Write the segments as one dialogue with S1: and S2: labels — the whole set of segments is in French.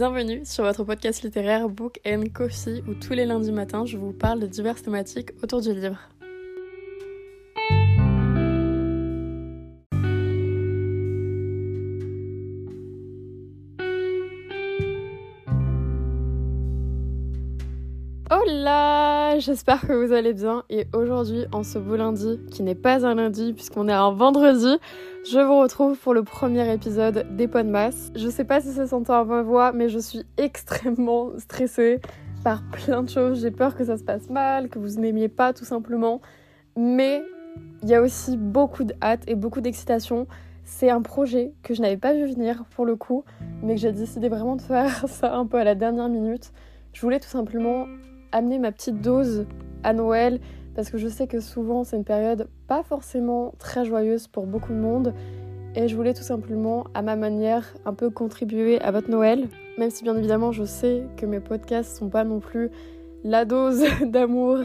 S1: Bienvenue sur votre podcast littéraire Book and Coffee où tous les lundis matins je vous parle de diverses thématiques autour du livre. Hola, j'espère que vous allez bien et aujourd'hui en ce beau lundi qui n'est pas un lundi puisqu'on est un vendredi, je vous retrouve pour le premier épisode des Podmas. Je sais pas si ça s'entend à ma voix mais je suis extrêmement stressée par plein de choses, j'ai peur que ça se passe mal, que vous n'aimiez pas tout simplement, mais il y a aussi beaucoup de hâte et beaucoup d'excitation. C'est un projet que je n'avais pas vu venir pour le coup, mais que j'ai décidé vraiment de faire ça un peu à la dernière minute. Je voulais tout simplement amener ma petite dose à Noël parce que je sais que souvent c'est une période pas forcément très joyeuse pour beaucoup de monde. Et je voulais tout simplement à ma manière un peu contribuer à votre Noël même si bien évidemment je sais que mes podcasts sont pas non plus la dose d'amour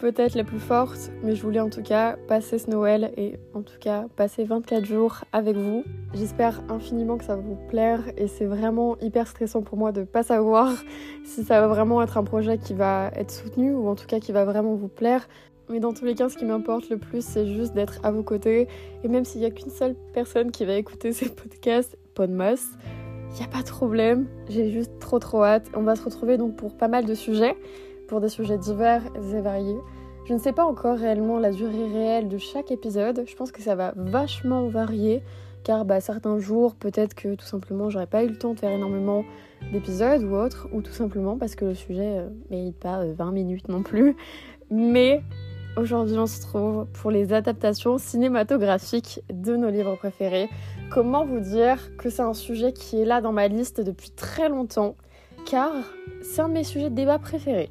S1: peut-être la plus forte, mais je voulais en tout cas passer ce Noël et en tout cas passer 24 jours avec vous. J'espère infiniment que ça va vous plaire et c'est vraiment hyper stressant pour moi de pas savoir si ça va vraiment être un projet qui va être soutenu ou en tout cas qui va vraiment vous plaire. Mais dans tous les cas, ce qui m'importe le plus, c'est juste d'être à vos côtés. Et même s'il n'y a qu'une seule personne qui va écouter ces podcasts, Podmas, il n'y a pas de problème. J'ai juste trop trop hâte. On va se retrouver donc pour pas mal de sujets pour des sujets divers et variés. Je ne sais pas encore réellement la durée réelle de chaque épisode. Je pense que ça va vachement varier car bah, certains jours, peut-être que tout simplement j'aurais pas eu le temps de faire énormément d'épisodes ou autre, ou tout simplement parce que le sujet euh, mérite pas 20 euh, minutes non plus. Mais aujourd'hui, on se trouve pour les adaptations cinématographiques de nos livres préférés. Comment vous dire que c'est un sujet qui est là dans ma liste depuis très longtemps, car c'est un de mes sujets de débat préférés.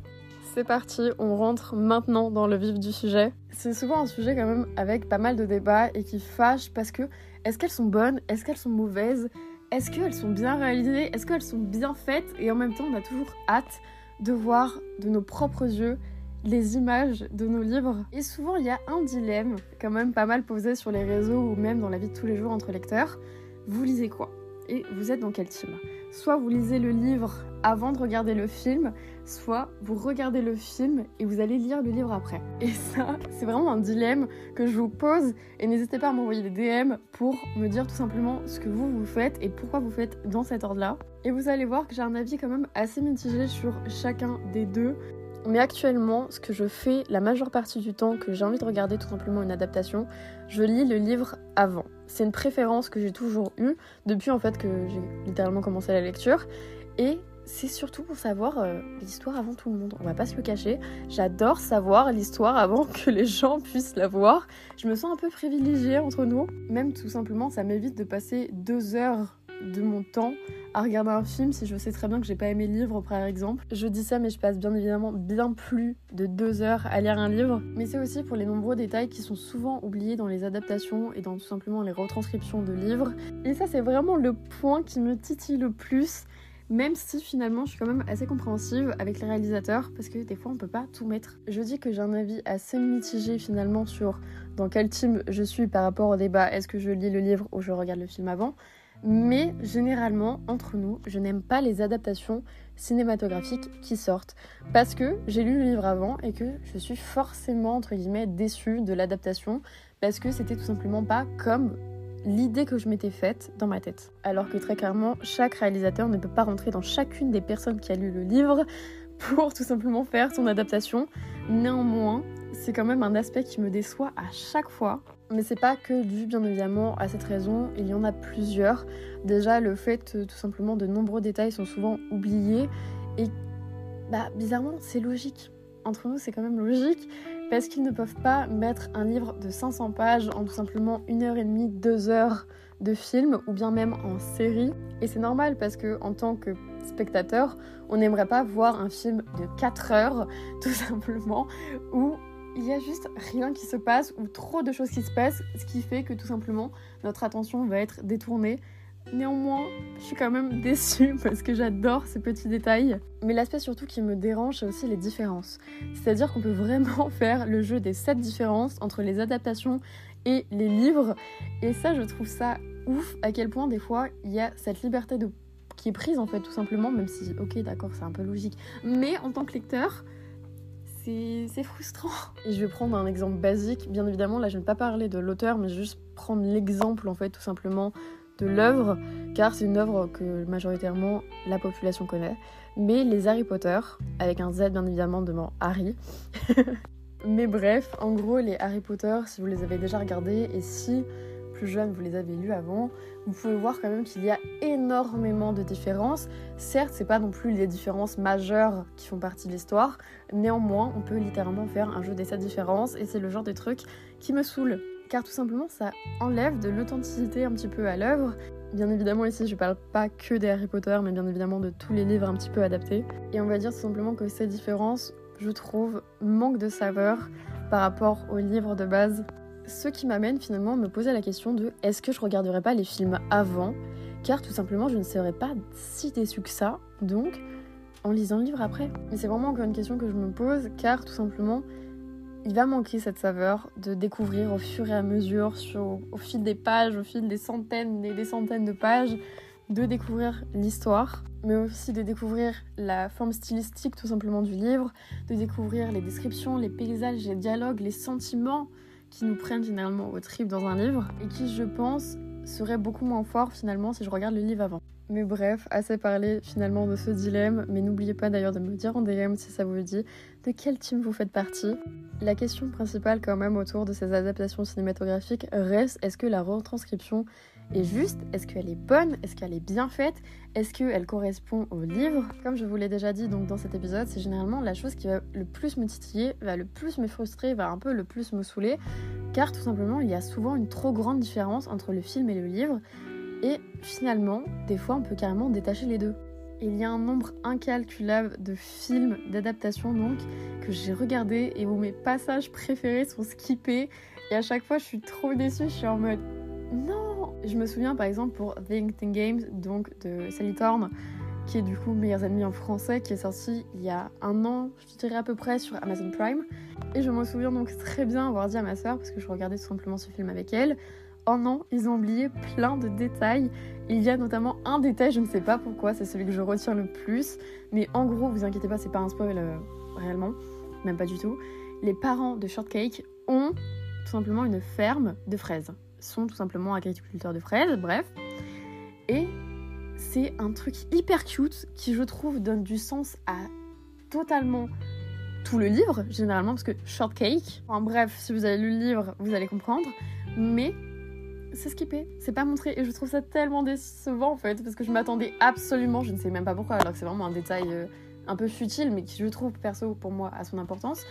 S1: C'est parti, on rentre maintenant dans le vif du sujet. C'est souvent un sujet quand même avec pas mal de débats et qui fâche parce que est-ce qu'elles sont bonnes? Est-ce qu'elles sont mauvaises? Est-ce qu'elles sont bien réalisées? Est-ce qu'elles sont bien faites? Et en même temps, on a toujours hâte de voir de nos propres yeux les images de nos livres. Et souvent, il y a un dilemme quand même pas mal posé sur les réseaux ou même dans la vie de tous les jours entre lecteurs. Vous lisez quoi? Et vous êtes dans quel team? Soit vous lisez le livre avant de regarder le film, soit vous regardez le film et vous allez lire le livre après. Et ça, c'est vraiment un dilemme que je vous pose et n'hésitez pas à m'envoyer des DM pour me dire tout simplement ce que vous vous faites et pourquoi vous faites dans cet ordre-là. Et vous allez voir que j'ai un avis quand même assez mitigé sur chacun des deux. Mais actuellement, ce que je fais la majeure partie du temps que j'ai envie de regarder tout simplement une adaptation, je lis le livre avant. C'est une préférence que j'ai toujours eue depuis en fait que j'ai littéralement commencé la lecture. Et c'est surtout pour savoir euh, l'histoire avant tout le monde. On va pas se le cacher. J'adore savoir l'histoire avant que les gens puissent la voir. Je me sens un peu privilégiée entre nous. Même tout simplement, ça m'évite de passer deux heures de mon temps à regarder un film si je sais très bien que j'ai pas aimé le livre par exemple. Je dis ça mais je passe bien évidemment bien plus de deux heures à lire un livre. Mais c'est aussi pour les nombreux détails qui sont souvent oubliés dans les adaptations et dans tout simplement les retranscriptions de livres. Et ça c'est vraiment le point qui me titille le plus même si finalement je suis quand même assez compréhensive avec les réalisateurs parce que des fois on peut pas tout mettre. Je dis que j'ai un avis assez mitigé finalement sur dans quel team je suis par rapport au débat est-ce que je lis le livre ou je regarde le film avant. Mais généralement, entre nous, je n'aime pas les adaptations cinématographiques qui sortent parce que j'ai lu le livre avant et que je suis forcément entre guillemets déçue de l'adaptation parce que c'était tout simplement pas comme l'idée que je m'étais faite dans ma tête. Alors que très clairement, chaque réalisateur ne peut pas rentrer dans chacune des personnes qui a lu le livre pour tout simplement faire son adaptation. Néanmoins, c'est quand même un aspect qui me déçoit à chaque fois. Mais c'est pas que dû bien évidemment à cette raison, il y en a plusieurs. Déjà le fait tout simplement de nombreux détails sont souvent oubliés et bah bizarrement c'est logique. Entre nous c'est quand même logique parce qu'ils ne peuvent pas mettre un livre de 500 pages en tout simplement une heure et demie, deux heures de film ou bien même en série. Et c'est normal parce que en tant que spectateur, on n'aimerait pas voir un film de 4 heures tout simplement où il y a juste rien qui se passe ou trop de choses qui se passent, ce qui fait que tout simplement notre attention va être détournée Néanmoins, je suis quand même déçue parce que j'adore ces petits détails. Mais l'aspect surtout qui me dérange, c'est aussi les différences. C'est-à-dire qu'on peut vraiment faire le jeu des sept différences entre les adaptations et les livres. Et ça, je trouve ça ouf à quel point des fois il y a cette liberté qui est prise en fait tout simplement, même si ok d'accord c'est un peu logique, mais en tant que lecteur c'est frustrant. Et je vais prendre un exemple basique, bien évidemment là je ne vais pas parler de l'auteur mais juste prendre l'exemple en fait tout simplement de l'œuvre, car c'est une œuvre que majoritairement la population connaît. Mais les Harry Potter, avec un Z bien évidemment devant Harry. mais bref, en gros les Harry Potter, si vous les avez déjà regardés et si plus jeune vous les avez lus avant, vous pouvez voir quand même qu'il y a énormément de différences. Certes, c'est pas non plus les différences majeures qui font partie de l'histoire, néanmoins, on peut littéralement faire un jeu des sept différences et c'est le genre de truc qui me saoule car tout simplement ça enlève de l'authenticité un petit peu à l'œuvre. Bien évidemment ici je parle pas que des Harry Potter mais bien évidemment de tous les livres un petit peu adaptés. Et on va dire tout simplement que ces différences, je trouve, manquent de saveur par rapport aux livres de base. Ce qui m'amène finalement à me poser la question de est-ce que je regarderais pas les films avant? Car tout simplement je ne serais pas si déçue que ça, donc en lisant le livre après. Mais c'est vraiment encore une question que je me pose car tout simplement il va manquer cette saveur de découvrir au fur et à mesure, au fil des pages, au fil des centaines et des centaines de pages, de découvrir l'histoire, mais aussi de découvrir la forme stylistique tout simplement du livre, de découvrir les descriptions, les paysages, les dialogues, les sentiments qui nous prennent finalement au trip dans un livre et qui, je pense, seraient beaucoup moins forts finalement si je regarde le livre avant. Mais bref, assez parlé finalement de ce dilemme, mais n'oubliez pas d'ailleurs de me dire en DM si ça vous dit de quel team vous faites partie. La question principale quand même autour de ces adaptations cinématographiques reste est-ce que la retranscription est juste Est-ce qu'elle est bonne Est-ce qu'elle est bien faite Est-ce qu'elle correspond au livre? Comme je vous l'ai déjà dit donc dans cet épisode, c'est généralement la chose qui va le plus me titiller, va le plus me frustrer, va un peu le plus me saouler, car tout simplement il y a souvent une trop grande différence entre le film et le livre. Et finalement, des fois, on peut carrément détacher les deux. Il y a un nombre incalculable de films d'adaptation donc que j'ai regardé et où mes passages préférés sont skippés et à chaque fois je suis trop déçue, je suis en mode non. Je me souviens par exemple pour The Thing Games donc de Sally Thorne qui est du coup Meilleurs Ennemis en français qui est sorti il y a un an, je dirais à peu près sur Amazon Prime et je me souviens donc très bien avoir dit à ma soeur parce que je regardais tout simplement ce film avec elle oh non, ils ont oublié plein de détails. Il y a notamment un détail, je ne sais pas pourquoi, c'est celui que je retiens le plus. Mais en gros, vous inquiétez pas, c'est pas un spoil euh, réellement, même pas du tout. Les parents de Shortcake ont tout simplement une ferme de fraises. Sont tout simplement agriculteurs de fraises, bref. Et c'est un truc hyper cute qui, je trouve, donne du sens à totalement tout le livre, généralement, parce que Shortcake, en bref, si vous avez lu le livre, vous allez comprendre. Mais c'est skippé, c'est pas montré et je trouve ça tellement décevant en fait parce que je m'attendais absolument, je ne sais même pas pourquoi alors que c'est vraiment un détail euh, un peu futile mais qui je trouve perso pour moi à son importance.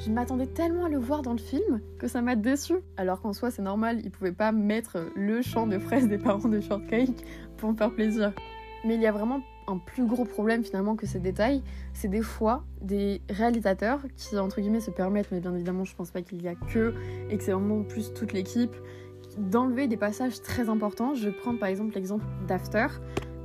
S1: Je m'attendais tellement à le voir dans le film que ça m'a déçu. Alors qu'en soi c'est normal, ils pouvaient pas mettre le chant de fraises des parents de Shortcake pour me faire plaisir. Mais il y a vraiment un plus gros problème finalement que ces détails, c'est des fois des réalisateurs qui entre guillemets se permettent, mais bien évidemment je pense pas qu'il y a que et que c'est vraiment plus toute l'équipe d'enlever des passages très importants. Je prendre par exemple l'exemple d'After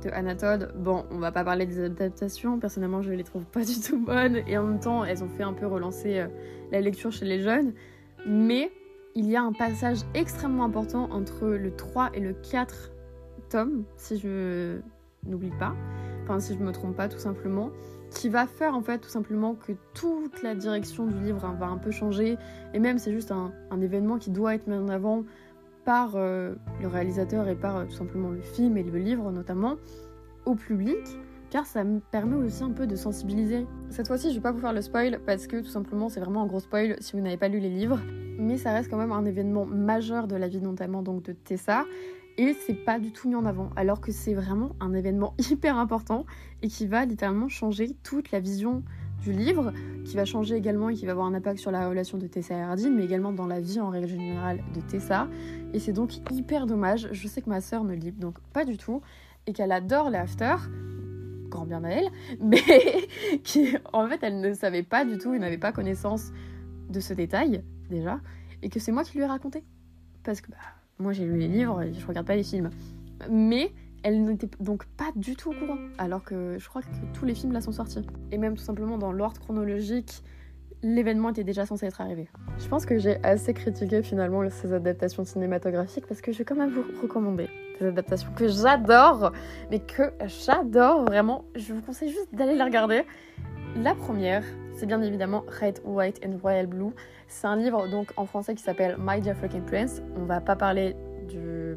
S1: de Anatole. Bon, on va pas parler des adaptations, personnellement je les trouve pas du tout bonnes. Et en même temps elles ont fait un peu relancer euh, la lecture chez les jeunes. Mais il y a un passage extrêmement important entre le 3 et le 4 tomes, si je n'oublie pas, enfin si je me trompe pas tout simplement, qui va faire en fait tout simplement que toute la direction du livre va un peu changer. Et même c'est juste un, un événement qui doit être mis en avant par euh, le réalisateur et par euh, tout simplement le film et le livre notamment au public car ça me permet aussi un peu de sensibiliser. Cette fois-ci, je vais pas vous faire le spoil parce que tout simplement c'est vraiment un gros spoil si vous n'avez pas lu les livres, mais ça reste quand même un événement majeur de la vie notamment donc de Tessa et c'est pas du tout mis en avant alors que c'est vraiment un événement hyper important et qui va littéralement changer toute la vision du livre, qui va changer également et qui va avoir un impact sur la relation de Tessa et Hardin, mais également dans la vie en règle générale de Tessa. Et c'est donc hyper dommage. Je sais que ma sœur ne lit donc pas du tout et qu'elle adore les After, grand bien à elle, mais qui en fait elle ne savait pas du tout et n'avait pas connaissance de ce détail déjà, et que c'est moi qui lui ai raconté. Parce que bah, moi j'ai lu les livres je regarde pas les films. Mais elle n'était donc du tout au courant, alors que je crois que tous les films là sont sortis. Et même tout simplement dans l'ordre chronologique, l'événement était déjà censé être arrivé. Je pense que j'ai assez critiqué finalement ces adaptations cinématographiques parce que je vais quand même vous recommander des adaptations que j'adore, mais que j'adore vraiment. Je vous conseille juste d'aller les regarder. La première, c'est bien évidemment Red, White and Royal Blue. C'est un livre donc en français qui s'appelle My Dear Fucking Prince. On va pas parler du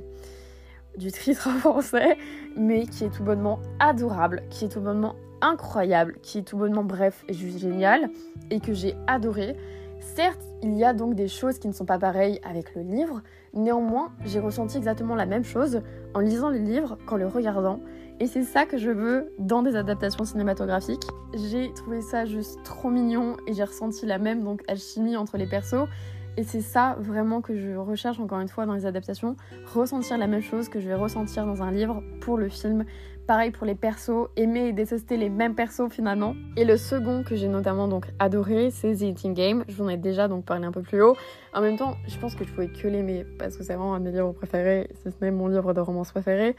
S1: du titre en français, mais qui est tout bonnement adorable, qui est tout bonnement incroyable, qui est tout bonnement bref et juste génial, et que j'ai adoré. Certes, il y a donc des choses qui ne sont pas pareilles avec le livre, néanmoins, j'ai ressenti exactement la même chose en lisant le livre qu'en le regardant, et c'est ça que je veux dans des adaptations cinématographiques. J'ai trouvé ça juste trop mignon et j'ai ressenti la même donc alchimie entre les persos. Et c'est ça vraiment que je recherche encore une fois dans les adaptations, ressentir la même chose que je vais ressentir dans un livre pour le film. Pareil pour les persos, aimer et détester les mêmes persos finalement. Et le second que j'ai notamment donc adoré, c'est The Eating Game. Je vous en ai déjà donc parlé un peu plus haut. En même temps, je pense que je pouvais que l'aimer parce que c'est vraiment un de mes livres préférés, si ce n'est mon livre de romance préféré.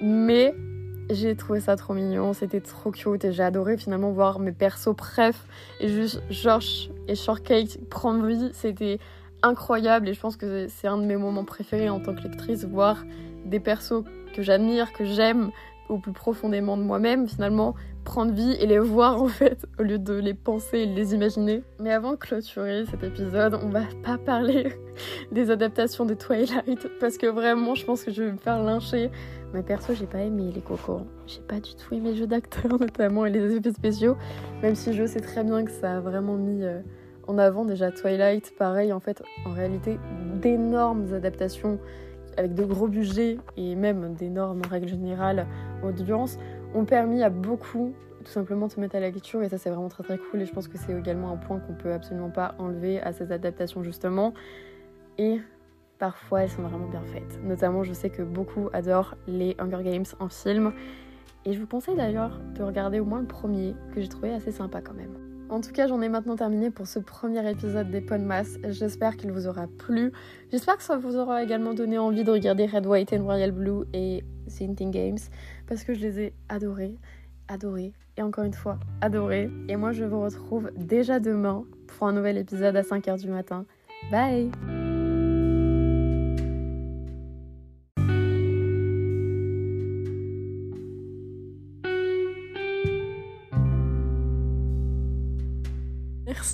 S1: Mais j'ai trouvé ça trop mignon, c'était trop cute et j'ai adoré finalement voir mes persos préf et juste Josh et Shortcake prendre vie, c'était incroyable et je pense que c'est un de mes moments préférés en tant que lectrice, voir des persos que j'admire, que j'aime au plus profondément de moi-même finalement prendre vie et les voir en fait au lieu de les penser et les imaginer. Mais avant de clôturer cet épisode, on va pas parler des adaptations de Twilight parce que vraiment je pense que je vais me faire lyncher. Mais perso j'ai pas aimé les cocos. J'ai pas du tout aimé le jeu d'acteur notamment et les effets spéciaux. Même si je sais très bien que ça a vraiment mis euh, en avant déjà Twilight. Pareil en fait en réalité d'énormes adaptations avec de gros budgets et même d'énormes règles générales audience ont permis à beaucoup tout simplement de se mettre à la lecture et ça c'est vraiment très très cool et je pense que c'est également un point qu'on peut absolument pas enlever à ces adaptations justement parfois elles sont vraiment bien faites notamment je sais que beaucoup adorent les Hunger Games en film et je vous conseille d'ailleurs de regarder au moins le premier que j'ai trouvé assez sympa quand même en tout cas, j'en ai maintenant terminé pour ce premier épisode des Mass. J'espère qu'il vous aura plu. J'espère que ça vous aura également donné envie de regarder Red, White and Royal Blue et The Hunting Games parce que je les ai adorés, adorés et encore une fois adorés. Et moi, je vous retrouve déjà demain pour un nouvel épisode à 5h du matin. Bye